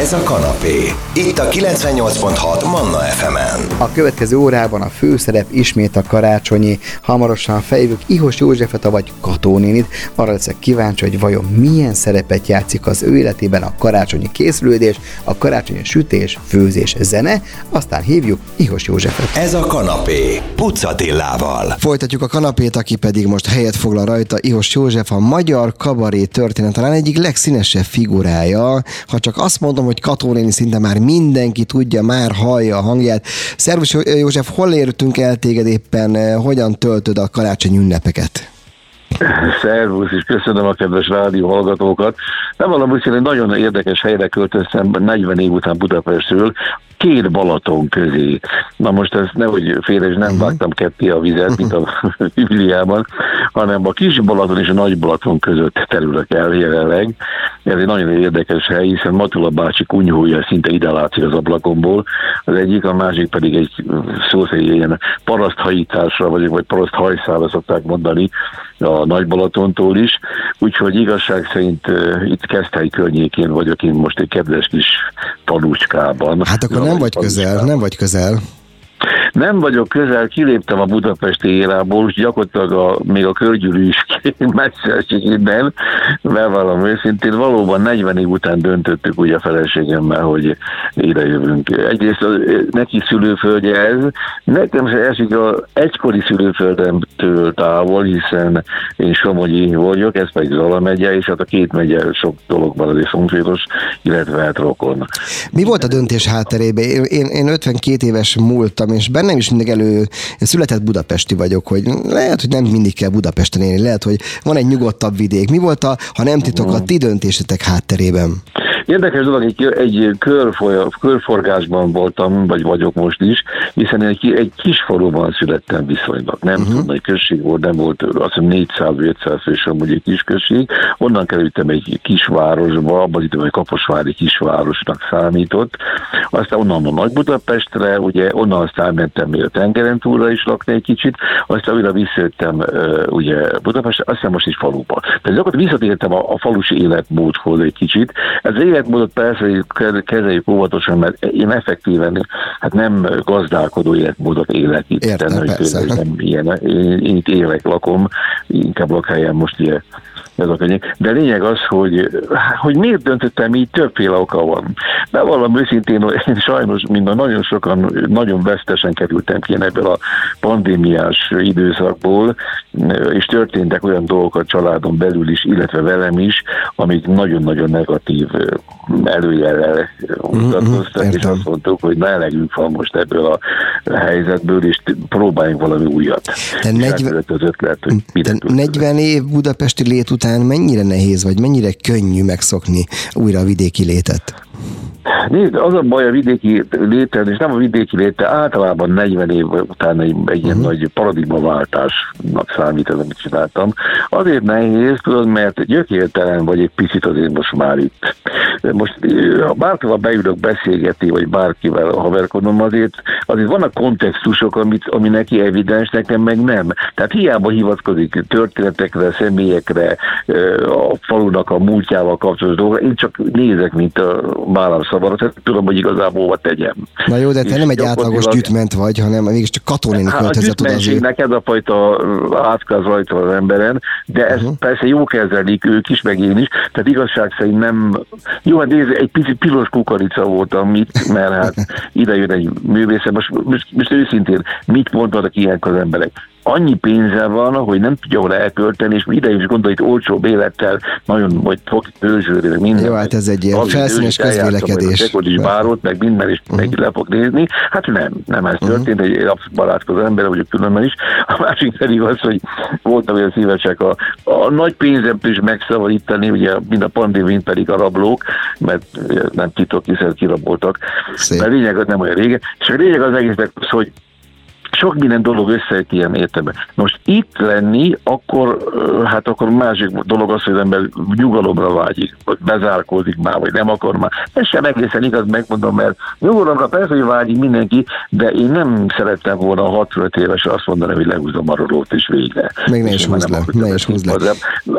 Ez a kanapé. Itt a 98.6 Manna FM-en. A következő órában a főszerep ismét a karácsonyi. Hamarosan fejlők Ihos Józsefet, vagy Katónénit. Arra leszek kíváncsi, hogy vajon milyen szerepet játszik az ő életében a karácsonyi készülődés, a karácsonyi sütés, főzés, zene. Aztán hívjuk Ihos Józsefet. Ez a kanapé. Pucatillával. Folytatjuk a kanapét, aki pedig most helyet foglal rajta. Ihos József a magyar kabaré történet talán egyik legszínesebb figurája. Ha csak azt mondom, hogy Katónéni szinte már mindenki tudja, már hallja a hangját. Szervus József, hol értünk el téged éppen, hogyan töltöd a karácsony ünnepeket? Szervusz, és köszönöm a kedves rádió hallgatókat. Nem valami, hogy nagyon érdekes helyre költöztem 40 év után Budapestről, két Balaton közé. Na most ez nehogy félre, és nem uh-huh. vágtam ketté a vizet, mint a Bibliában, hanem a kis Balaton és a nagy Balaton között terülök el jelenleg. Ez egy nagyon érdekes hely, hiszen Matula bácsi kunyhója szinte ide látszik az ablakomból. Az egyik, a másik pedig egy szó szerint ilyen paraszthajításra, vagy, vagy paraszthajszára szokták mondani a Nagy Balatontól is. Úgyhogy igazság szerint uh, itt Keszthely környékén vagyok én most egy kedves kis tanúcskában. Hát akkor nem vagy közel, nem vagy közel. Nem vagyok közel, kiléptem a budapesti érából, és gyakorlatilag a, még a körgyűrű is messze esik innen, bevallom őszintén, valóban 40 év után döntöttük úgy a feleségemmel, hogy ide jövünk. Egyrészt a, neki szülőföldje ez, nekem se esik a egykori szülőföldemtől távol, hiszen én Somogyi vagyok, ez pedig Zala megye, és hát a két megye sok dologban azért szomszédos, illetve hát rokon. Mi volt a döntés hátterében? Én, én, én 52 éves múltam, és bennem is mindig elő, én született budapesti vagyok, hogy lehet, hogy nem mindig kell Budapesten élni, lehet, hogy van egy nyugodtabb vidék. Mi volt a, ha nem titok, a ti döntésetek hátterében? Érdekes dolog, egy, egy körfoly, körforgásban voltam, vagy vagyok most is, hiszen egy, egy kis faluban születtem viszonylag. Nem uh-huh. tudom, egy község volt, nem volt azt hiszem 400-500 fős amúgy egy kis község. Onnan kerültem egy kisvárosba, abban időben egy kaposvári kisvárosnak számított. Aztán onnan a Nagy Budapestre, ugye onnan aztán mentem még a tengeren túlra is lakni egy kicsit, aztán újra visszajöttem ugye Budapestre, aztán most is faluba. Tehát akkor visszatértem a, a falusi életmódhoz egy kicsit. Ez életmódot persze kezeljük óvatosan, mert én effektíven hát nem gazdálkodó életmódot élek itt. Értem, nem, persze. Nem ilyen, én, én itt élek, lakom, inkább lakhelyen most ilyen ez a könyv. De lényeg az, hogy, hogy miért döntöttem így, többféle oka van. De valami őszintén, én sajnos, mind a nagyon sokan nagyon vesztesen kerültem ki ebből a pandémiás időszakból, és történtek olyan dolgok a családon belül is, illetve velem is, amik nagyon-nagyon negatív előjellel mutatkoztak, mm-hmm, és azt mondtuk, hogy ne elegünk van most ebből a helyzetből, és próbáljunk valami újat. Te 40, az ötlet, hogy te 40 év budapesti lét után mennyire nehéz, vagy mennyire könnyű megszokni újra a vidéki létet? Nézd, az a baj a vidéki léten, és nem a vidéki léte, általában 40 év után egy, egy ilyen uh-huh. nagy paradigmaváltásnak számít ez, amit csináltam. Azért nehéz, tudod, mert gyökértelen vagy egy picit azért most már itt. Most ha bárkivel beülök beszélgetni, vagy bárkivel haverkodom, azért, azért vannak kontextusok, amit, ami neki evidens, nekem meg nem. Tehát hiába hivatkozik történetekre, személyekre, a falunak a múltjával kapcsolatos dolgokra, én csak nézek, mint a bálám szabad, tehát tudom, hogy igazából hova tegyem. Na jó, de te nem egy átlagos gyűjtment vagy, hanem mégiscsak katonének hát, költözött oda azért. ez a fajta átkáz rajta az emberen, de ezt uh-huh. persze jó kezelik ők is, meg én is, tehát igazság szerint nem, jó, hát nézd, egy picit piros kukorica voltam itt, mert hát ide jön egy művész, most, most, most őszintén, mit mondanak ilyenkor az emberek? Annyi pénze van, hogy nem tudja hol elkölteni, és ide is gondolj, hogy olcsóbb élettel, nagyon, vagy fog őzsőre, minden. Jó, hát ez egy ilyen felszínes közvélekedés. Hogy is bárot, meg minden, is uh-huh. meg le fog nézni. Hát nem, nem ez uh-huh. történt, egy abszolút barátkozó ember vagyok különben is. A másik pedig az, hogy voltam olyan szívesek a, a nagy pénzemt is megszabadítani, ugye mind a pandémint pedig a rablók, mert nem titok, hiszen kiraboltak. Szép. Mert lényeg az nem olyan régen. És a lényeg az egésznek az, hogy sok minden dolog összejött ilyen értelemben. Most itt lenni, akkor, hát akkor másik dolog az, hogy az ember nyugalomra vágyik, vagy bezárkózik már, vagy nem akar már. Ez sem egészen igaz, megmondom, mert nyugalomra persze, hogy vágyik mindenki, de én nem szerettem volna 65 éves azt mondani, hogy lehúzom a rolót is végre. Még ne is húzd le, ne is húzd le.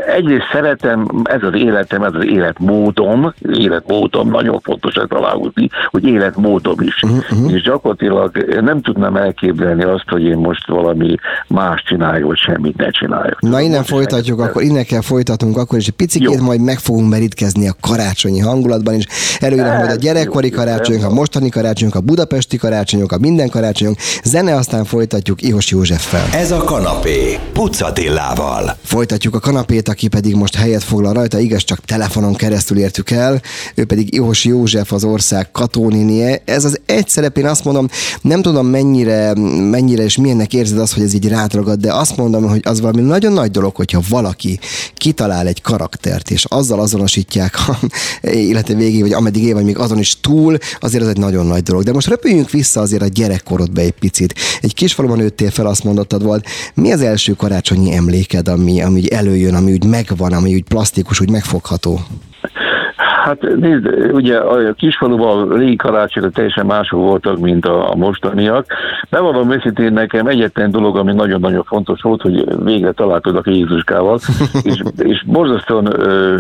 Egyrészt szeretem, ez az életem, ez az életmódom, életmódom, nagyon fontos ezt aláhúzni, hogy életmódom is. Uh-huh. És gyakorlatilag nem tudnám elképzelni azt, hogy én most valami más csináljak, vagy semmit ne csináljak. Na innen folytatjuk, akkor innen kell folytatunk, akkor is egy picit majd meg fogunk merítkezni a karácsonyi hangulatban is. Előre majd a gyerekkori karácsonyok, a mostani karácsonyok, a budapesti karácsonyok, a minden karácsonyok. Zene, aztán folytatjuk Ihos Józseffel. Ez a kanapé, Pucatillával. Folytatjuk a kanapét, aki pedig most helyet foglal rajta, igaz, csak telefonon keresztül értük el, ő pedig Ihos József az ország katóninie. Ez az egy szerep, én azt mondom, nem tudom mennyire, mennyire és milyennek érzed az, hogy ez így rátragad, de azt mondom, hogy az valami nagyon nagy dolog, hogyha valaki kitalál egy karaktert, és azzal azonosítják a élete végéig, vagy ameddig él, vagy még azon is túl, azért ez egy nagyon nagy dolog. De most repüljünk vissza azért a gyerekkorodba egy picit. Egy kisfaluban nőttél fel, azt mondottad volt. Mi az első karácsonyi emléked, ami, ami előjön, ami úgy megvan, ami úgy plastikus, úgy megfogható? Hát nézd, ugye a kisfaluban a régi karácsonyok teljesen mások voltak, mint a, a mostaniak. Bevallom őszintén nekem egyetlen dolog, ami nagyon-nagyon fontos volt, hogy végre találkozok Jézuskával, és, és borzasztóan ö,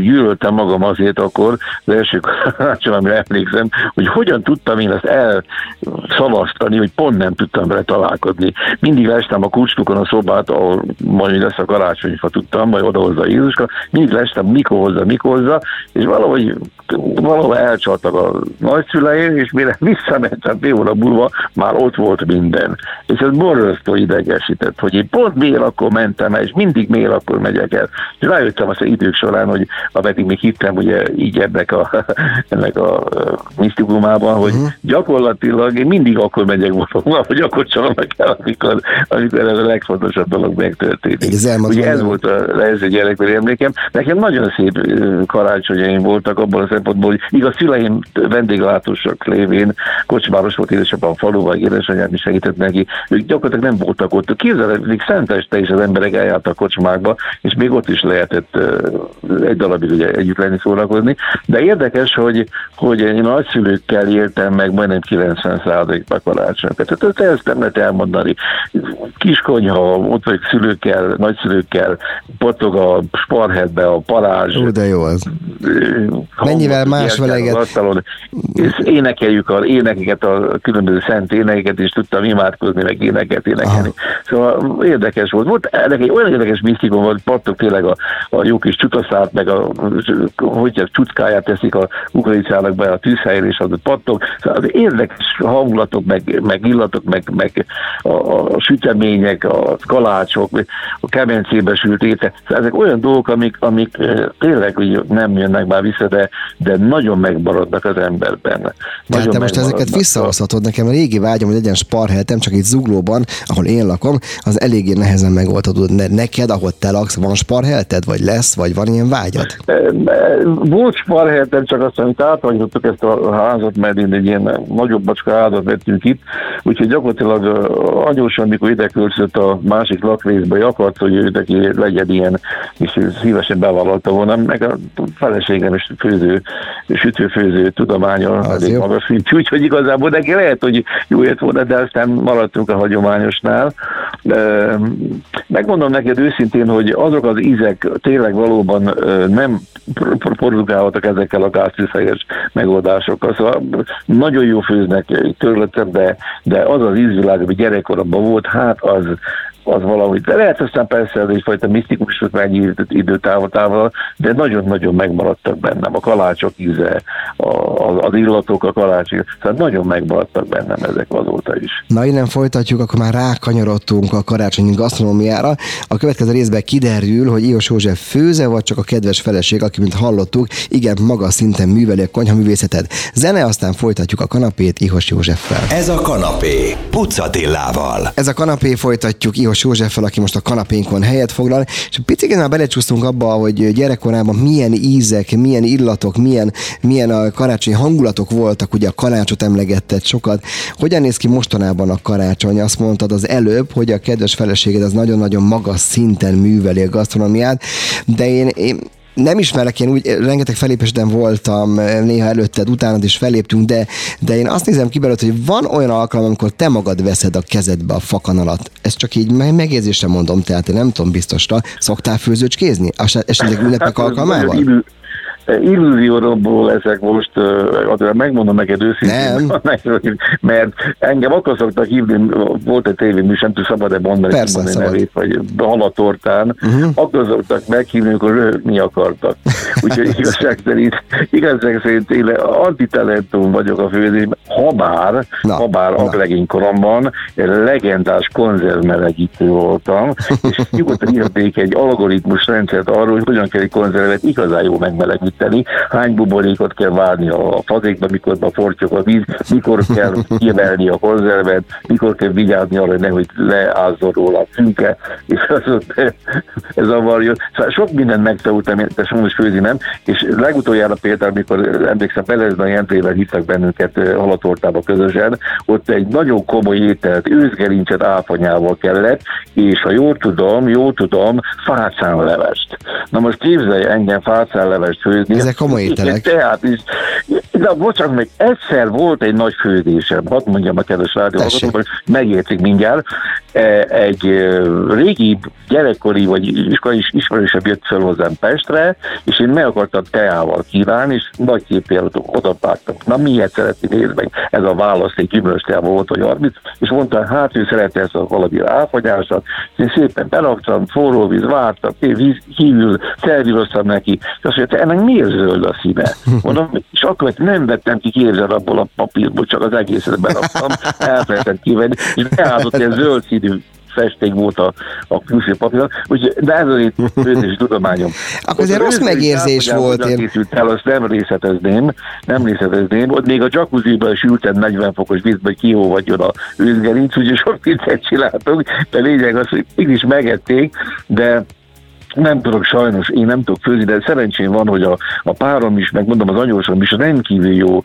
gyűlöltem magam azért akkor, az első karácsony, amire emlékszem, hogy hogyan tudtam én ezt elszalasztani, hogy pont nem tudtam vele találkozni. Mindig lestem a kulcstukon a szobát, ahol majd lesz a karácsonyfa tudtam, majd odahozza Jézuska, mindig lestem mikor hozza, mikor hozza, és valahogy valahol elcsaltak a nagyszüleim, és mire visszamentem fél óra múlva, már ott volt minden. És ez borzasztó idegesített, hogy én pont miért akkor mentem el, és mindig miért akkor megyek el. És rájöttem az idők során, hogy ameddig még hittem ugye így ennek a, ennek a misztikumában, hogy uh-huh. gyakorlatilag én mindig akkor megyek volna, hogy akkor csalnak el, amikor, amikor ez a legfontosabb dolog megtörténik. Ez ugye ez volt a, ez egy gyerekkori emlékem. Nekem nagyon szép karácsonyaim voltak abban a szempontból, hogy igaz szüleim vendéglátósak lévén, kocsmáros volt édesapám a faluban, édesanyám is segített neki, ők gyakorlatilag nem voltak ott. Képzeld, még Szenteste is az emberek eljártak kocsmákba, és még ott is lehetett egy darabig ugye együtt lenni szórakozni. De érdekes, hogy, hogy én nagyszülőkkel éltem meg majdnem 90%-ban karácsonyokat. Tehát ezt nem lehet elmondani. Kiskonyha, ott vagy szülőkkel, nagyszülőkkel, potog a sparhetbe, a parázs. Ó, de jó az mennyivel más veleget. Asztalon, és énekeljük a énekeket, a különböző szent énekeket, és tudtam imádkozni, meg éneket énekelni. Aha. Szóval érdekes volt. Volt ennek egy olyan érdekes misztikum volt, pattok tényleg a, a jó kis csutaszát, meg a, hogy a csuckáját teszik a ukricának be a tűzhelyre, és az pattok. Szóval az érdekes hangulatok, meg, meg illatok, meg, meg a, a sütemények, a kalácsok, a kemencébe sült étel. Szóval ezek olyan dolgok, amik, amik eh, tényleg nem jönnek már vissza, de, de nagyon megmaradnak az emberben. Nagyon te most ezeket visszahozhatod nekem, a régi vágyom, hogy legyen sparheltem, csak itt Zuglóban, ahol én lakom, az eléggé nehezen megoldható. De neked, ahol te laksz, van sparhelted, vagy lesz, vagy van ilyen vágyad? Volt sparheltem, csak azt, amit átalakítottuk ezt a házat, mert én egy ilyen nagyobb bacska házat vettünk itt, úgyhogy gyakorlatilag anyósan, mikor ide költözött a másik lakrészbe, akart, hogy ő neki legyen ilyen, és szívesen bevállalta volna, meg a feleségem is főző, sütőfőző tudománya elég magas szintű, úgyhogy igazából neki lehet, hogy jó ért volna, de aztán maradtunk a hagyományosnál. Megmondom neked őszintén, hogy azok az ízek tényleg valóban nem produkálhatok ezekkel a gáztűzhelyes megoldásokkal. Szóval nagyon jó főznek törletem, de, de az az ízvilág, ami gyerekkoromban volt, hát az, az valahogy, de lehet aztán persze ez egyfajta misztikus mennyi időtávol, de nagyon-nagyon megmaradtak bennem a kalácsok íze, a, az illatok, a kalácsok, tehát nagyon megmaradtak bennem ezek azóta is. Na innen folytatjuk, akkor már rákanyarodtunk a karácsonyi gasztronómiára. A következő részben kiderül, hogy Ios József főze, vagy csak a kedves feleség, aki, mint hallottuk, igen, magas szinten műveli a konyhaművészetet. Zene, aztán folytatjuk a kanapét Ihos Józseffel. Ez a kanapé, Pucatillával. Ez a kanapé folytatjuk Ihos János Józseffel, aki most a kanapénkon helyet foglal, és picit már belecsúsztunk abba, hogy gyerekkorában milyen ízek, milyen illatok, milyen, milyen a karácsonyi hangulatok voltak, ugye a karácsot emlegetted sokat. Hogyan néz ki mostanában a karácsony? Azt mondtad az előbb, hogy a kedves feleséged az nagyon-nagyon magas szinten műveli a gasztronómiát, de én, én nem ismerek, én úgy rengeteg felépésben voltam, néha előtted, utánad is feléptünk, de, de én azt nézem ki belőle, hogy van olyan alkalom, amikor te magad veszed a kezedbe a fakanalat. Ezt csak így megérzésre mondom, tehát én nem tudom biztosra. Szoktál főzőcskézni? Esetleg ünnepek hát, alkalmával? Illúzióról leszek most, azért megmondom neked őszintén, mert engem akkor szoktak hívni, volt egy tévéműsor, nem tudom, szabad-e mondani, Persze, mondani szabad. nevét, vagy halatortán, uh-huh. akkor szoktak meghívni, amikor röhögni akartak. Úgyhogy igazság szerint, igazság szerint én antitalentum vagyok a főzésben, ha bár, na, ha bár a koromban legendás konzervmelegítő voltam, és nyugodtan írték egy algoritmus rendszert arról, hogy hogyan kell egy konzervet igazán jó megmelegíteni készíteni, hány buborékot kell várni a fazékba, mikor a fortyog a víz, mikor kell kiemelni a konzervet, mikor kell vigyázni arra, nehogy leázzon róla a cünke, és az ez a varjó. Szóval sok mindent megtanultam, de most főzni nem, és legutoljára például, amikor emlékszem, Pelezben Jentével hívtak bennünket halatortába közösen, ott egy nagyon komoly ételt, őzgerincset áfanyával kellett, és ha jól tudom, jól tudom, fácánlevest. Na most képzelj engem fácánlevest főzni. Ezek komoly ételek. Tehát is. De bocsánat, meg egyszer volt egy nagy fődésem, hadd mondjam a kedves rádió, hogy megértik mindjárt. E, egy régi gyerekkori vagy iskolai ismerősebb jött fel hozzám Pestre, és én meg akartam teával kívánni, és nagy képjáratok odapágtam. Na miért szeretni nézni meg? Ez a válasz egy gyümölcs volt, hogy 30, és mondta, hát ő szereti ezt a valami áfagyásat, és én szépen beraktam, forró víz, vártam, víz, hívül, szervíroztam neki, és azt mondja, ennek miért zöld a színe? Mondom, és akkor nem vettem ki, képzel abból a papírból, csak az egészet beraktam, elfelejtettem kivenni, és beállott egy zöld színű festék volt a, a külső papíron, úgyhogy, de ez az itt főzési tudományom. Akkor azért rossz megérzés volt. Én... Készült el, azt nem részletezném, nem részletezném, ott még a jacuzziban is ültem 40 fokos vízbe, hogy kiolvadjon a őzgerinc, úgyhogy sok viccet csináltunk, de lényeg az, hogy így is megették, de nem tudok sajnos, én nem tudok főzni, de szerencsém van, hogy a, a párom is, meg mondom az anyósom is rendkívül jó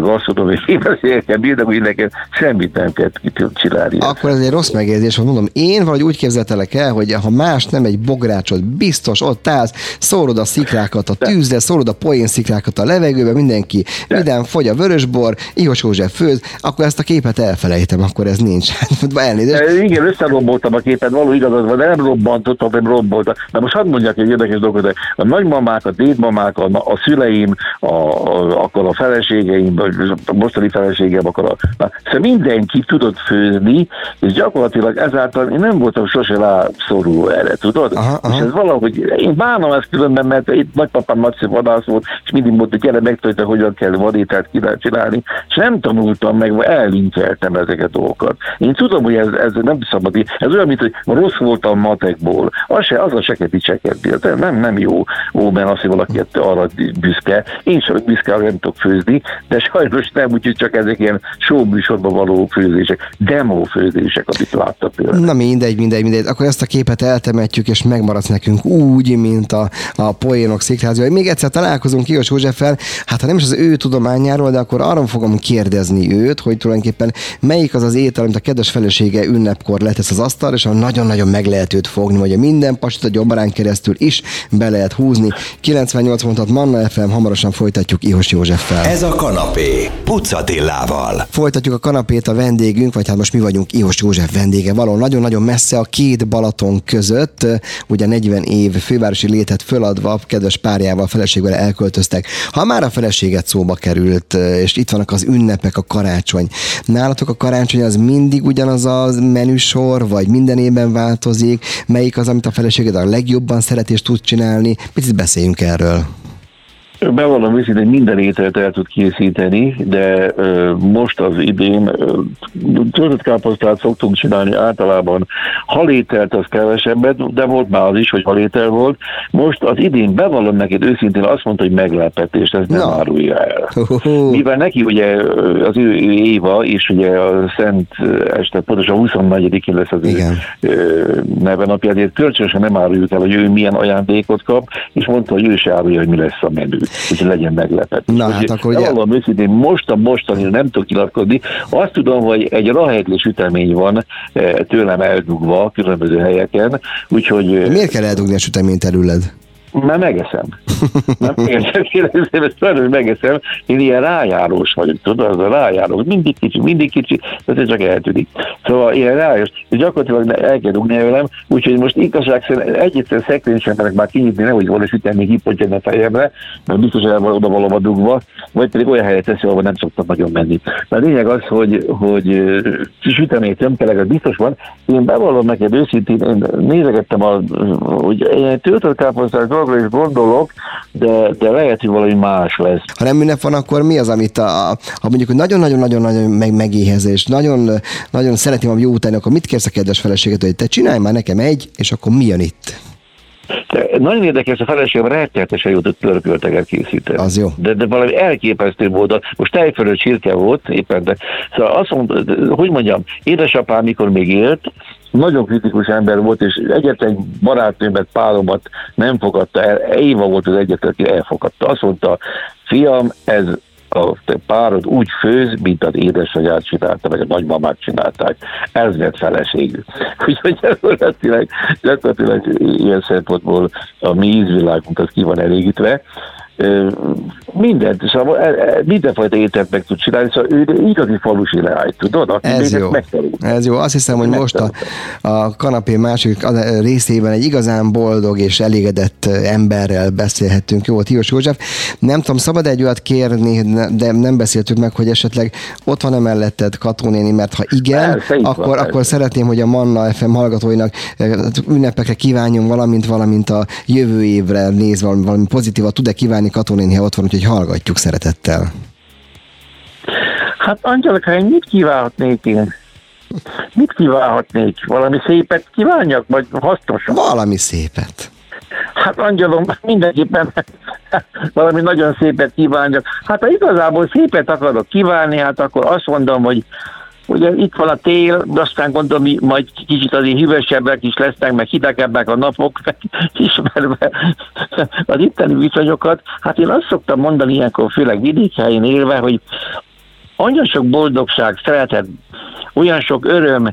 gasztronómiai képességekkel bírnak, hogy nekem semmit nem kell csinálni. Akkor ez egy rossz megérzés, hogy mondom, én vagy úgy képzeltelek el, hogy ha más nem egy bográcsot, biztos ott állsz, szórod a szikrákat a tűzre, szórod a poén szikrákat a levegőbe, mindenki, de. minden fogy a vörösbor, Ihos József főz, akkor ezt a képet elfelejtem, akkor ez nincs. Elnézést. Igen, összeromboltam a képet, való igazad van, de nem robbantottam, nem robboltam most hadd mondjak egy érdekes dolgot, hogy a nagymamák, a dédmamák, a, a szüleim, a, a, akkor a feleségeim, a mostani feleségem, akkor a, na, szóval mindenki tudott főzni, és gyakorlatilag ezáltal én nem voltam sose rászoruló erre, tudod? Aha, aha. És ez valahogy, én bánom ezt különben, mert itt nagypapám nagyszerű vadász volt, és mindig mondta, gyere megtanulta, hogyan kell vadétát csinálni, és nem tanultam meg, vagy elvinceltem ezeket a dolgokat. Én tudom, hogy ez, ez nem szabad, ez olyan, mint hogy rossz voltam matekból, az se, az a se dicsekedni. Nem, nem jó óben az, hogy valaki arra büszke. Én sem büszke, arra nem tudok főzni, de sajnos nem, úgyhogy csak ezek ilyen show műsorban való főzések, demo főzések, amit láttak például. Na mindegy, mindegy, mindegy. Akkor ezt a képet eltemetjük, és megmaradsz nekünk úgy, mint a, a poénok szikrázi. Még egyszer találkozunk Kios Józseffel, hát ha nem is az ő tudományáról, de akkor arra fogom kérdezni őt, hogy tulajdonképpen melyik az az étel, amit a kedves felesége ünnepkor letesz az asztal, és nagyon-nagyon meg lehet őt fogni, hogy a minden pastat a keresztül is be lehet húzni. 98 mondat Manna FM, hamarosan folytatjuk Ihos Józseffel. Ez a kanapé, Pucatillával. Folytatjuk a kanapét a vendégünk, vagy hát most mi vagyunk Ihos József vendége. Való nagyon-nagyon messze a két Balaton között, ugye 40 év fővárosi létet föladva, kedves párjával, feleségvel elköltöztek. Ha már a feleséget szóba került, és itt vannak az ünnepek, a karácsony. Nálatok a karácsony az mindig ugyanaz a menüsor, vagy minden évben változik? Melyik az, amit a feleséged a legjobb jobban szeret és tud csinálni. Picit beszéljünk erről. Bevallom őszintén, minden ételt el tud készíteni, de ö, most az idén töltött káposztát szoktunk csinálni általában. Halételt az kevesebbet, de volt már az is, hogy halétel volt. Most az idén bevallom neked őszintén azt mondta, hogy meglepetés, ez nem no. árulja el. Mivel neki ugye az ő, ő Éva, és ugye a Szent Este, pontosan 24-én lesz az Igen. ő neve napja, ezért kölcsönösen nem áruljuk el, hogy ő milyen ajándékot kap, és mondta, hogy ő se árulja, hogy mi lesz a menü. Úgyhogy legyen meglepetés. Na, hát akkor ugye... Valami őszintén most a mostani nem tudok nyilatkozni. Azt tudom, hogy egy rahegli sütemény van eh, tőlem eldugva különböző helyeken, úgyhogy... Miért kell eldugni a süteményt előled? Már megeszem. Nem kérdezem, ezt hogy megeszem. Én ilyen rájárós vagyok, tudod, az a rájárós. Mindig kicsi, mindig kicsi, ez csak eltűnik. Szóval ilyen rájárós. Gyakorlatilag el kell dugni velem, úgyhogy most igazság szerint egyetlen szekrény sem merek már kinyitni, nehogy volna sütni, kipontjan a fejemre, mert biztos el van oda valóban dugva, vagy pedig olyan helyet teszi, ahol nem szoktam nagyon menni. De a lényeg az, hogy, hogy sütemény tömkeleg, az biztos van. Én bevallom neked őszintén, én nézegettem a, hogy ilyen töltött káposztás dologra is gondolok, de, de lehet, hogy valami más lesz. Ha nem ünnep van, akkor mi az, amit a, a, mondjuk, nagyon-nagyon-nagyon-nagyon meg, megéhezés, nagyon, nagyon szeretném a jó után, akkor mit kérsz a kedves feleséget, hogy te csinálj már nekem egy, és akkor mi jön itt? De nagyon érdekes, a feleségem rettenetesen jó törpölteget készíteni. Az jó. De, de valami elképesztő volt. Most tejfölő csirke volt éppen, de szóval azt mondta, hogy mondjam, édesapám, mikor még élt, nagyon kritikus ember volt, és egyetlen barátnőmet, páromat nem fogadta el. Éva volt az egyetlen, aki elfogadta. Azt mondta, fiam, ez a párod úgy főz, mint az édesanyát csinálta, vagy a nagymamát csinálták. Ez lett feleségű. Úgyhogy gyakorlatilag, gyakorlatilag ilyen szempontból a mi ízvilágunk az ki van elégítve mindent, szóval e, e, mindenfajta ételt meg tud csinálni, szóval ő igazi falusi leány, tudod? Aki Ez jó. Ez jó. Azt hiszem, hogy most a, a kanapé másik részében egy igazán boldog és elégedett emberrel beszélhetünk. Jó, Tiós József. Nem tudom, szabad egy olyat kérni, de nem beszéltük meg, hogy esetleg ott van-e melletted Katónéni, mert ha igen, Persze, akkor, van, akkor szeretném, hogy a Manna FM hallgatóinak ünnepekre kívánjunk valamint, valamint a jövő évre nézve valami pozitívat tud-e kívánni Iványi Katonéni ott van, úgyhogy hallgatjuk szeretettel. Hát Angelika, én mit kívánhatnék én? Mit kívánhatnék? Valami szépet kívánjak, vagy hasznosan? Valami szépet. Hát Angelom, mindenképpen valami nagyon szépet kívánjak. Hát ha igazából szépet akarok kívánni, hát akkor azt mondom, hogy Ugye itt van a tél, de aztán gondolom, majd kicsit azért hűvösebbek is lesznek, meg hidegebbek a napok, ismerve az itteni viszonyokat. Hát én azt szoktam mondani ilyenkor, főleg vidékhelyén élve, hogy olyan sok boldogság, szeretet, olyan sok öröm,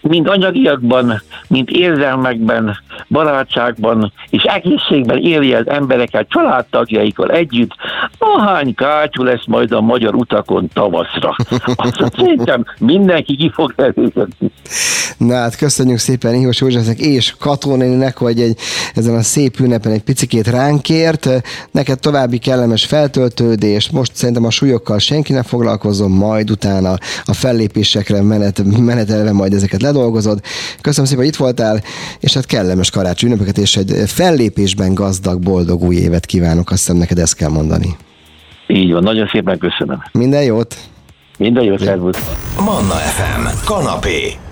mind anyagiakban, mind érzelmekben, barátságban és egészségben éli az embereket családtagjaikkal együtt, ahány kátyú lesz majd a magyar utakon tavaszra. Azt szerintem mindenki ki fog elégedni. Na hát köszönjük szépen Ihos Józsefnek és Katónének, hogy egy, ezen a szép ünnepen egy picikét ránkért. Neked további kellemes feltöltődést, most szerintem a súlyokkal senki ne foglalkozom, majd utána a fellépésekre menet, menetelve majd ezeket ledolgozod. Köszönöm szépen, hogy itt voltál, és hát kellemes karácsony ünnepeket, és egy fellépésben gazdag, boldog új évet kívánok, azt hiszem neked ezt kell mondani. Így van, nagyon szépen köszönöm. Minden jót! Minden jót, szervusz! Manna FM, kanapé.